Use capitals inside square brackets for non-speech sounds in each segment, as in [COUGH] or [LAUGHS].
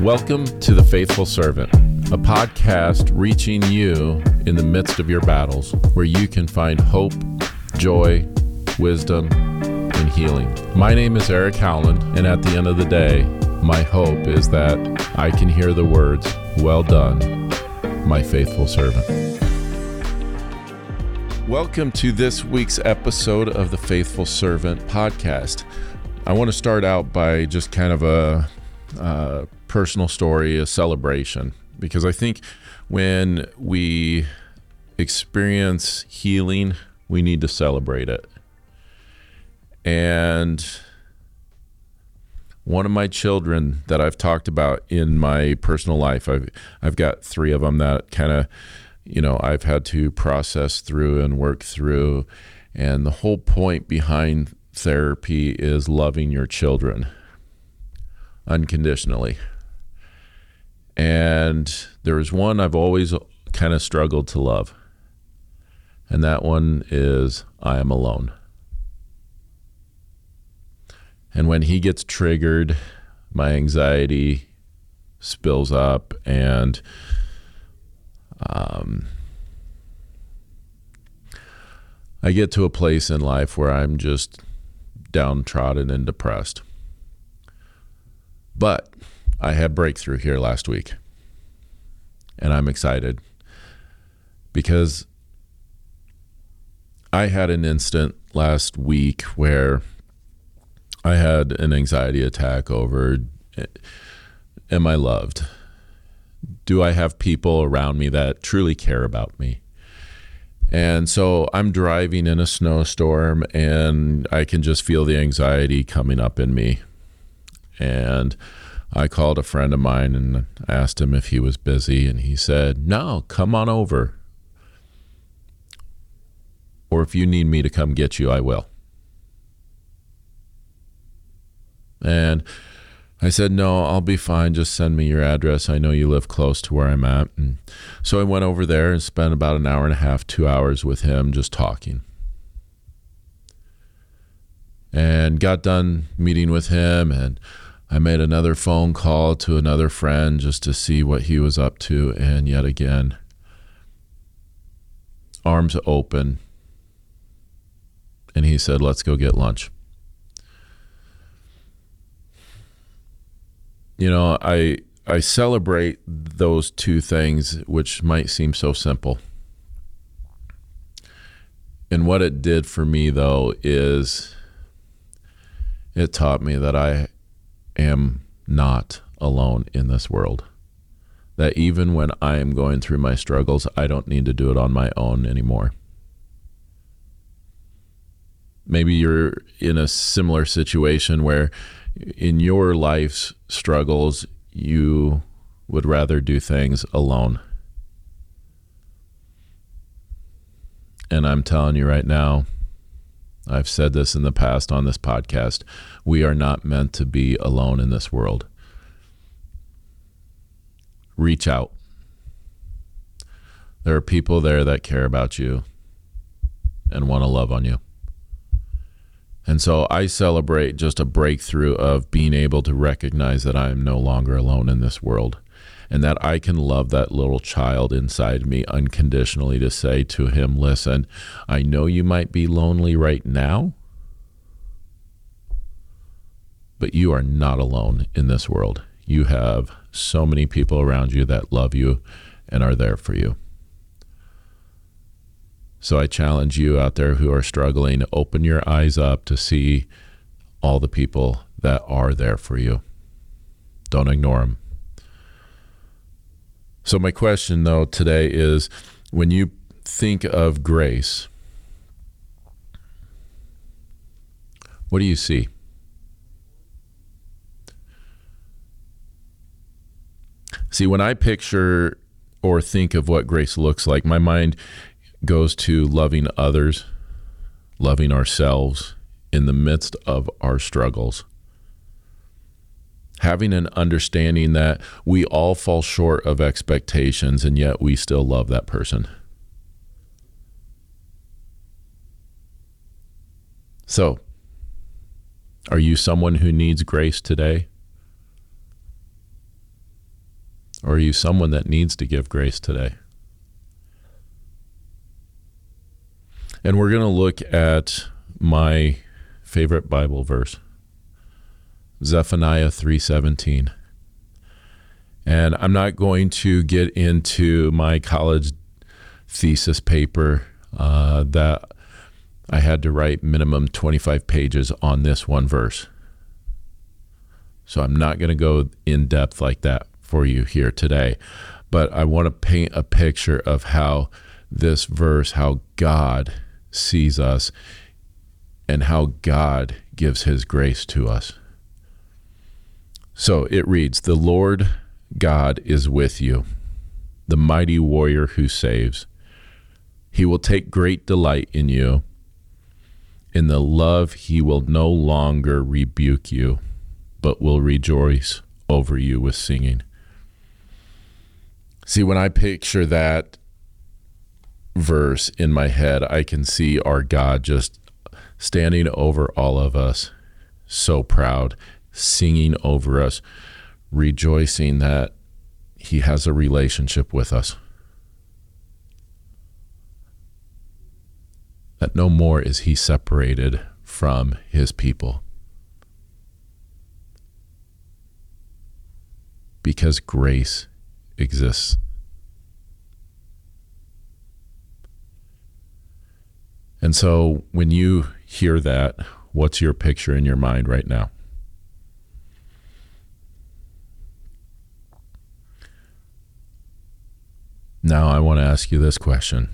Welcome to The Faithful Servant, a podcast reaching you in the midst of your battles, where you can find hope, joy, wisdom, and healing. My name is Eric Howland, and at the end of the day, my hope is that I can hear the words, Well done, my faithful servant. Welcome to this week's episode of the Faithful Servant podcast. I want to start out by just kind of a, a personal story, a celebration, because I think when we experience healing, we need to celebrate it. And one of my children that I've talked about in my personal life, I've I've got three of them that kind of, you know, I've had to process through and work through, and the whole point behind therapy is loving your children unconditionally. And there is one I've always kind of struggled to love, and that one is I am alone. And when he gets triggered, my anxiety spills up and um, I get to a place in life where I'm just downtrodden and depressed. But I had breakthrough here last week. And I'm excited because I had an instant last week where I had an anxiety attack over eh, am I loved? Do I have people around me that truly care about me? And so I'm driving in a snowstorm and I can just feel the anxiety coming up in me. And I called a friend of mine and asked him if he was busy, and he said, No, come on over. Or if you need me to come get you, I will. And I said, No, I'll be fine. Just send me your address. I know you live close to where I'm at. And so I went over there and spent about an hour and a half, two hours with him just talking. And got done meeting with him. And I made another phone call to another friend just to see what he was up to. And yet again, arms open. And he said, Let's go get lunch. you know, I I celebrate those two things, which might seem so simple. And what it did for me, though, is it taught me that I am not alone in this world. That even when I am going through my struggles, I don't need to do it on my own anymore. Maybe you're in a similar situation where in your life's struggles, you would rather do things alone. And I'm telling you right now, I've said this in the past on this podcast, we are not meant to be alone in this world. Reach out. There are people there that care about you and want to love on you. And so I celebrate just a breakthrough of being able to recognize that I am no longer alone in this world and that I can love that little child inside me unconditionally to say to him, Listen, I know you might be lonely right now, but you are not alone in this world. You have so many people around you that love you and are there for you. So I challenge you out there who are struggling, open your eyes up to see all the people that are there for you. Don't ignore them. So, my question though today is when you think of grace, what do you see? See, when I picture or think of what grace looks like, my mind goes to loving others, loving ourselves in the midst of our struggles. Having an understanding that we all fall short of expectations and yet we still love that person. So, are you someone who needs grace today? Or are you someone that needs to give grace today? And we're going to look at my favorite Bible verse, Zephaniah 3:17. And I'm not going to get into my college thesis paper uh, that I had to write minimum 25 pages on this one verse. So I'm not going to go in depth like that for you here today. But I want to paint a picture of how this verse, how God sees us, and how God gives his grace to us. So it reads The Lord God is with you, the mighty warrior who saves. He will take great delight in you. In the love, he will no longer rebuke you, but will rejoice over you with singing. See, when I picture that verse in my head, I can see our God just standing over all of us, so proud, singing over us, rejoicing that He has a relationship with us. That no more is He separated from His people. Because grace exists. And so when you hear that, what's your picture in your mind right now? Now, I want to ask you this question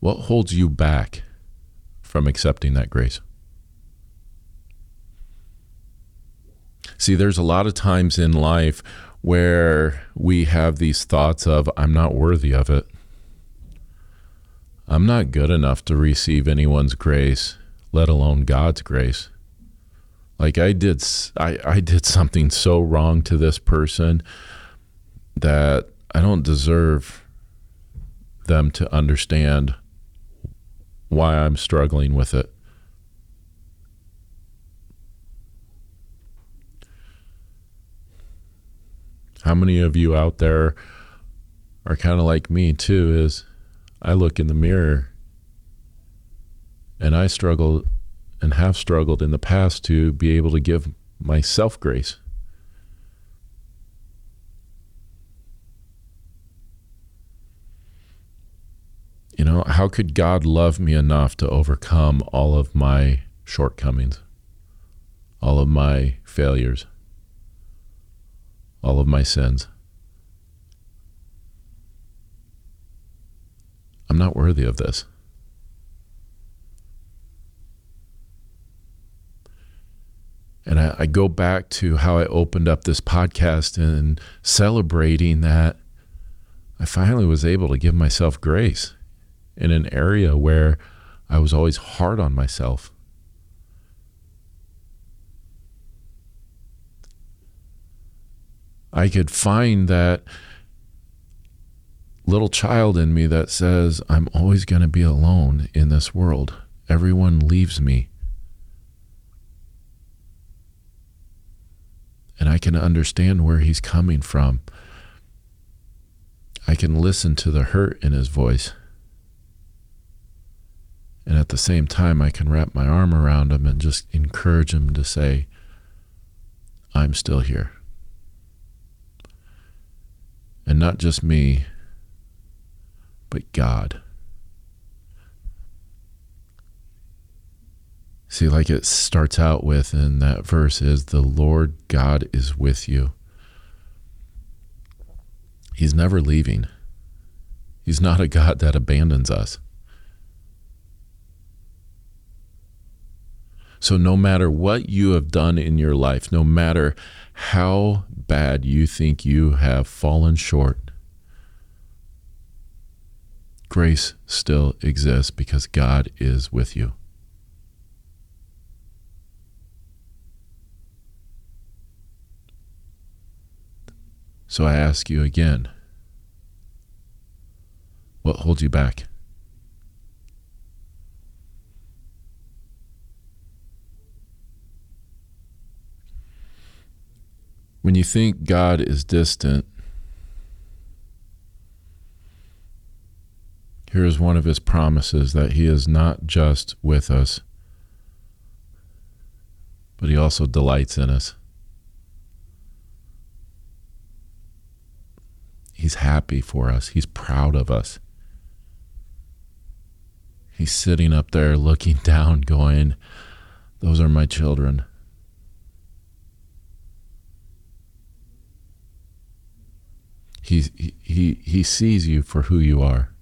What holds you back from accepting that grace? See, there's a lot of times in life where we have these thoughts of, I'm not worthy of it. I'm not good enough to receive anyone's grace, let alone God's grace. Like I did I, I did something so wrong to this person that I don't deserve them to understand why I'm struggling with it. How many of you out there are kind of like me too is I look in the mirror and I struggle and have struggled in the past to be able to give myself grace. You know, how could God love me enough to overcome all of my shortcomings, all of my failures? all of my sins. I'm not worthy of this. And I, I, go back to how I opened up this podcast and celebrating that I finally was able to give myself grace in an area where I was always hard on myself. I could find that little child in me that says, I'm always going to be alone in this world. Everyone leaves me. And I can understand where he's coming from. I can listen to the hurt in his voice. At the same time, I can wrap my arm around him and just encourage him to say, I'm still here. And not just me, but God. See, like it starts out with in that verse is the Lord God is with you. He's never leaving. He's not a God that abandons us. So, no matter what you have done in your life, no matter how bad you think you have fallen short, grace still exists because God is with you. So I ask you again what holds you back? When you think God is distant, here is one of his promises that he is not just with us, but he also delights in us. He's happy for us, he's proud of us. He's sitting up there looking [LAUGHS] down, going, Those are my children. He, he, he sees you for who you are.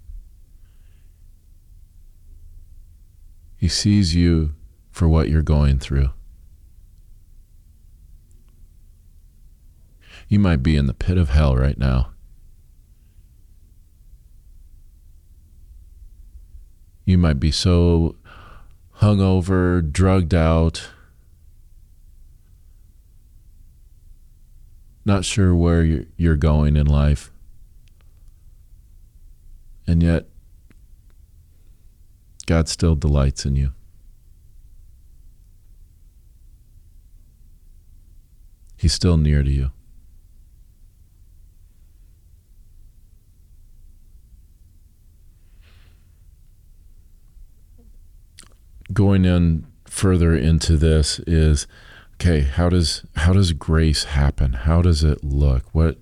He sees you for what you're going through. You might be in the pit of hell right now. You might be so hungover, drugged out, not sure where you're going in life. And yet, God still delights in you. He's still near to you. Going in further into this is okay how does how does grace happen? How does it look? What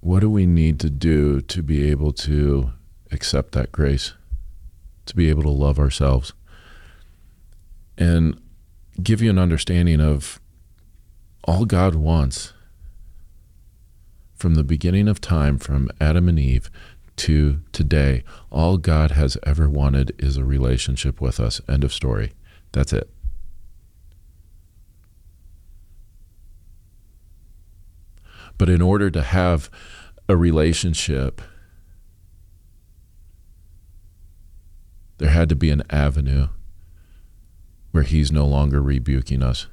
what do we need to do to be able to accept that grace? To be able to love ourselves? And give you an understanding of all God wants from the beginning of time from Adam and Eve to today all God has ever wanted is a relationship with us. End of story. That's it But in order to have a relationship, there had to be an avenue where he's no longer rebuking us.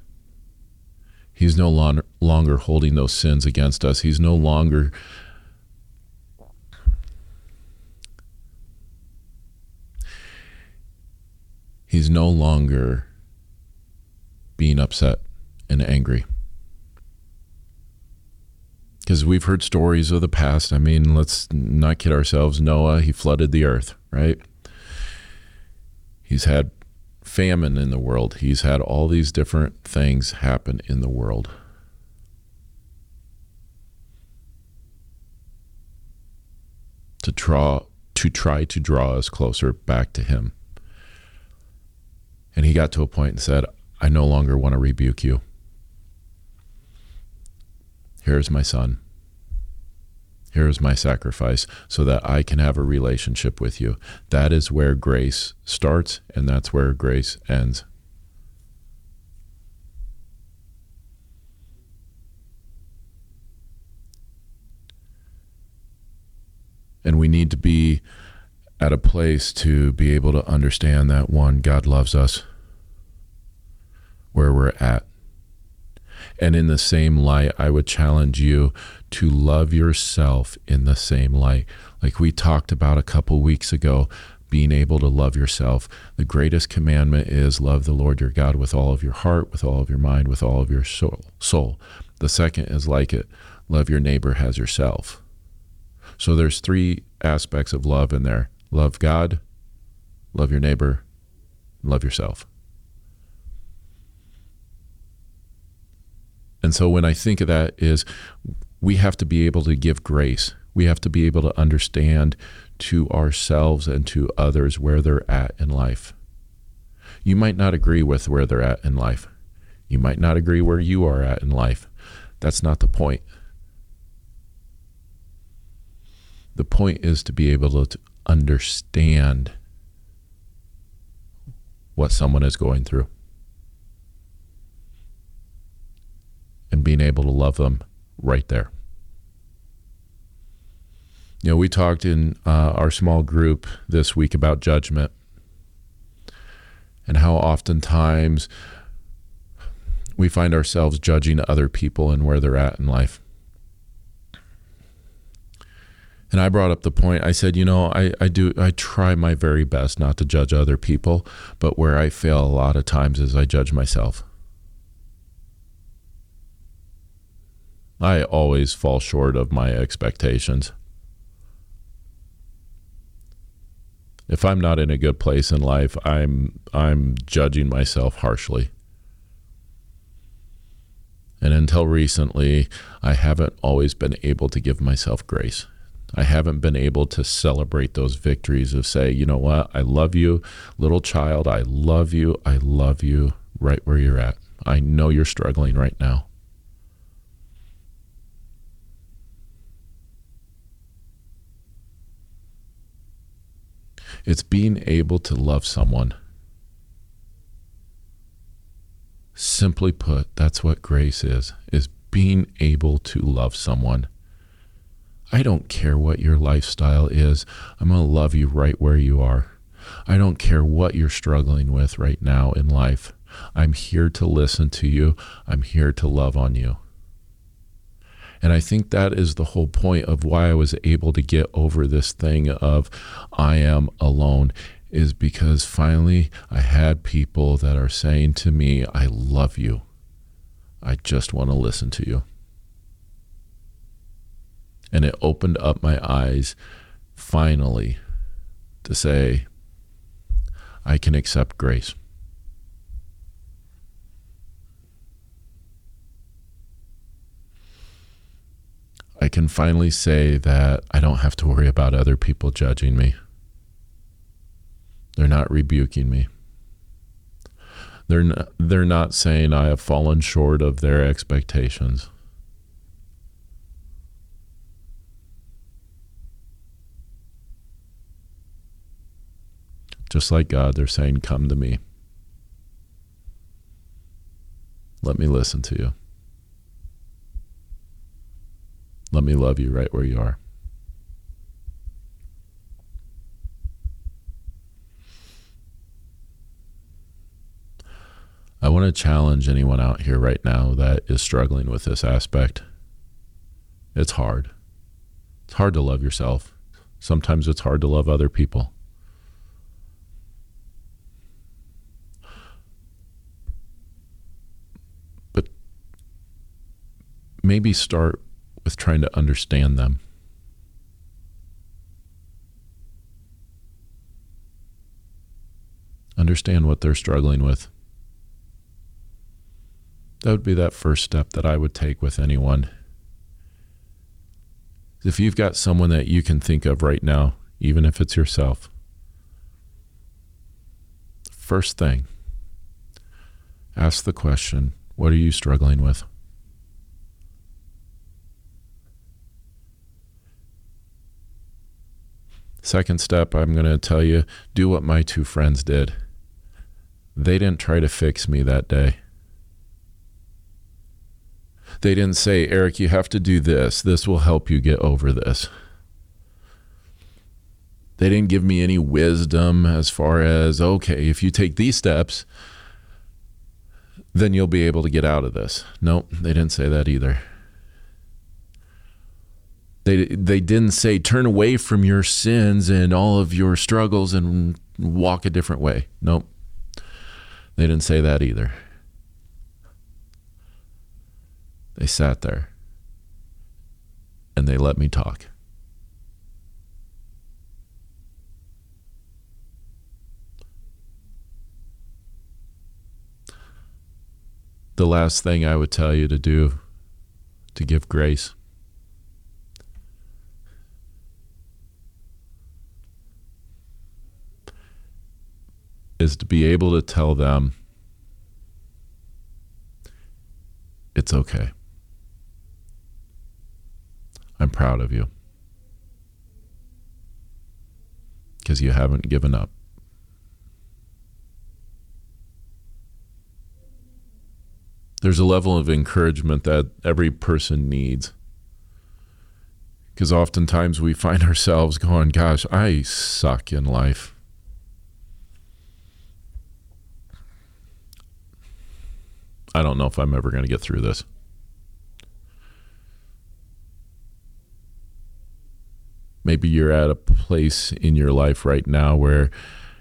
He's no longer, holding those sins against us. He's no longer He's no longer being upset and angry because we've heard stories of the past. I mean, let's not kid ourselves. Noah, he flooded the earth, right? He's had famine in the world, he's had all these different things happen in the world. To draw to try to draw us closer back to him. And he got to a point and said, I no longer want to rebuke you. Here's my son. Here's my sacrifice so that I can have a relationship with you. That is where grace starts, and that's where grace ends. And we need to be at a place to be able to understand that one, God loves us where we're at. And in the same light, I would challenge you to love yourself in the same light. Like we talked about a couple weeks ago, being able to love yourself. The greatest commandment is love the Lord your God with all of your heart, with all of your mind, with all of your soul. The second is like it love your neighbor as yourself. So there's three aspects of love in there love God, love your neighbor, love yourself. And so when I think of that is we have to be able to give grace. We have to be able to understand to ourselves and to others where they're at in life. You might not agree with where they're at in life. You might not agree where you are at in life. That's not the point. The point is to be able to understand what someone is going through. And being able to love them right there. You know, we talked in uh, our small group this week about judgment and how oftentimes we find ourselves judging other people and where they're at in life. And I brought up the point, I said, you know, I, I do, I try my very best not to judge other people, but where I fail a lot of times is I judge myself. I always fall short of my expectations. If I'm not in a good place in life, I'm I'm judging myself harshly. And until recently, I haven't always been able to give myself grace. I haven't been able to celebrate those victories of say, you know what, I love you, little child, I love you, I love you right where you're at. I know you're struggling right now. It's being able to love someone. Simply put, that's what grace is, is being able to love someone. I don't care what your lifestyle is. I'm going to love you right where you are. I don't care what you're struggling with right now in life. I'm here to listen to you. I'm here to love on you. And I think that is the whole point of why I was able to get over this thing of I am alone is because finally I had people that are saying to me, I love you. I just want to listen to you. And it opened up my eyes finally to say, I can accept grace. I can finally say that I don't have to worry about other people judging me. They're not rebuking me. They're not, they're not saying I have fallen short of their expectations. Just like God, they're saying, Come to me. Let me listen to you. Let me love you right where you are. I want to challenge anyone out here right now that is struggling with this aspect. It's hard. It's hard to love yourself. Sometimes it's hard to love other people. But maybe start with trying to understand them. Understand what they're struggling with. That would be that first step that I would take with anyone. If you've got someone that you can think of right now, even if it's yourself, first thing, ask the question what are you struggling with? Second step, I'm going to tell you do what my two friends did. They didn't try to fix me that day. They didn't say, Eric, you have to do this. This will help you get over this. They didn't give me any wisdom as far as, okay, if you take these steps, then you'll be able to get out of this. Nope, they didn't say that either. They they didn't say turn away from your sins and all of your struggles and walk a different way. Nope. They didn't say that either. They sat there and they let me talk. The last thing I would tell you to do to give grace is to be able to tell them it's okay. I'm proud of you because you haven't given up. There's a level of encouragement that every person needs. Because oftentimes we find ourselves going, Gosh, I suck in life. I don't know if I'm ever going to get through this. Maybe you're at a place in your life right now where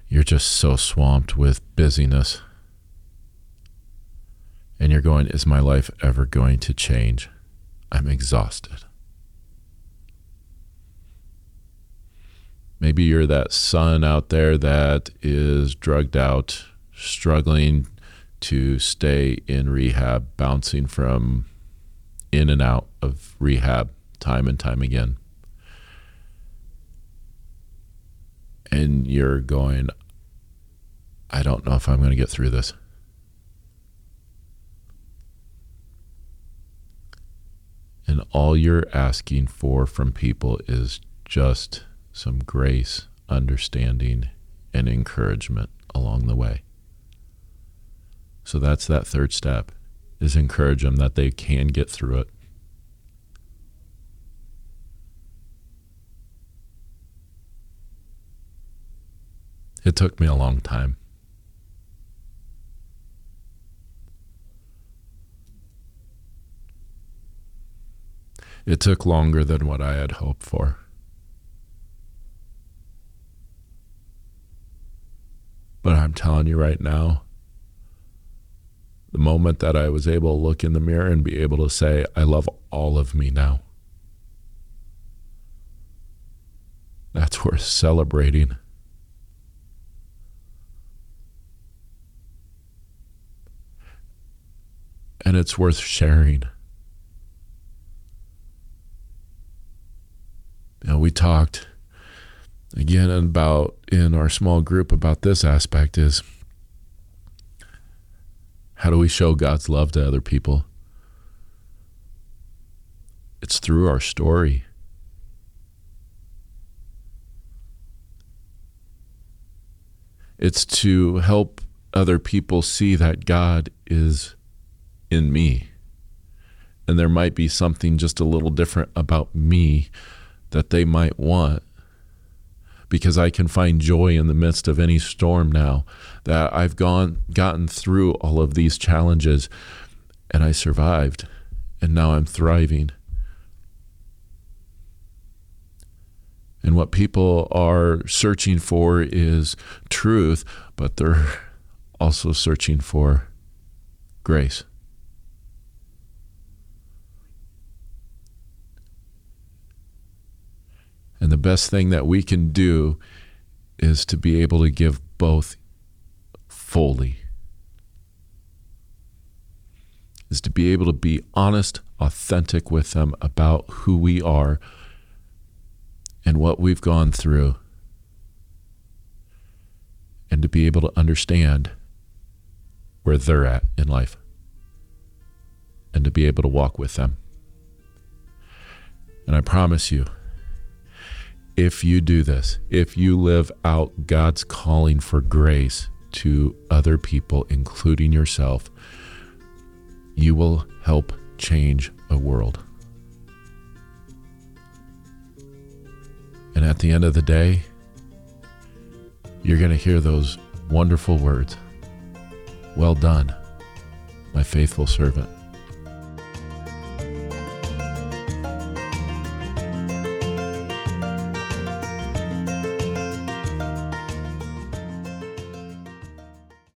you're just so swamped with busyness. And you're going, is my life ever going to change? I'm exhausted. Maybe you're that son out there that is drugged out, struggling to stay in rehab, bouncing from in and out of rehab time and time again. And you're going, I don't know if I'm going to get through this. And all you're asking for from people is just some grace, understanding, and encouragement along the way. So that's that third step is encourage them that they can get through it. It took me a long time. It took longer than what I had hoped for. But I'm telling you right now, the moment that I was able to look in the mirror and be able to say, I love all of me now, that's worth celebrating. And it's worth sharing. You know, we talked again about in our small group about this aspect is how do we show God's love to other people? It's through our story. It's to help other people see that God is in me. And there might be something just a little different about me that they might want because I can find joy in the midst of any storm now that I've gone gotten through all of these challenges and I survived and now I'm thriving. And what people are searching for is truth, but they're [LAUGHS] also searching for grace. And the best thing that we can do is to be able to give both fully. Is to be able to be honest, authentic with them about who we are and what we've gone through. And to be able to understand where they're at in life. And to be able to walk with them. And I promise you, if you do this, if you live out God's calling for grace to other people, including yourself, you will help change a world. And at the end of the day, you're going to hear those wonderful words Well done, my faithful servant.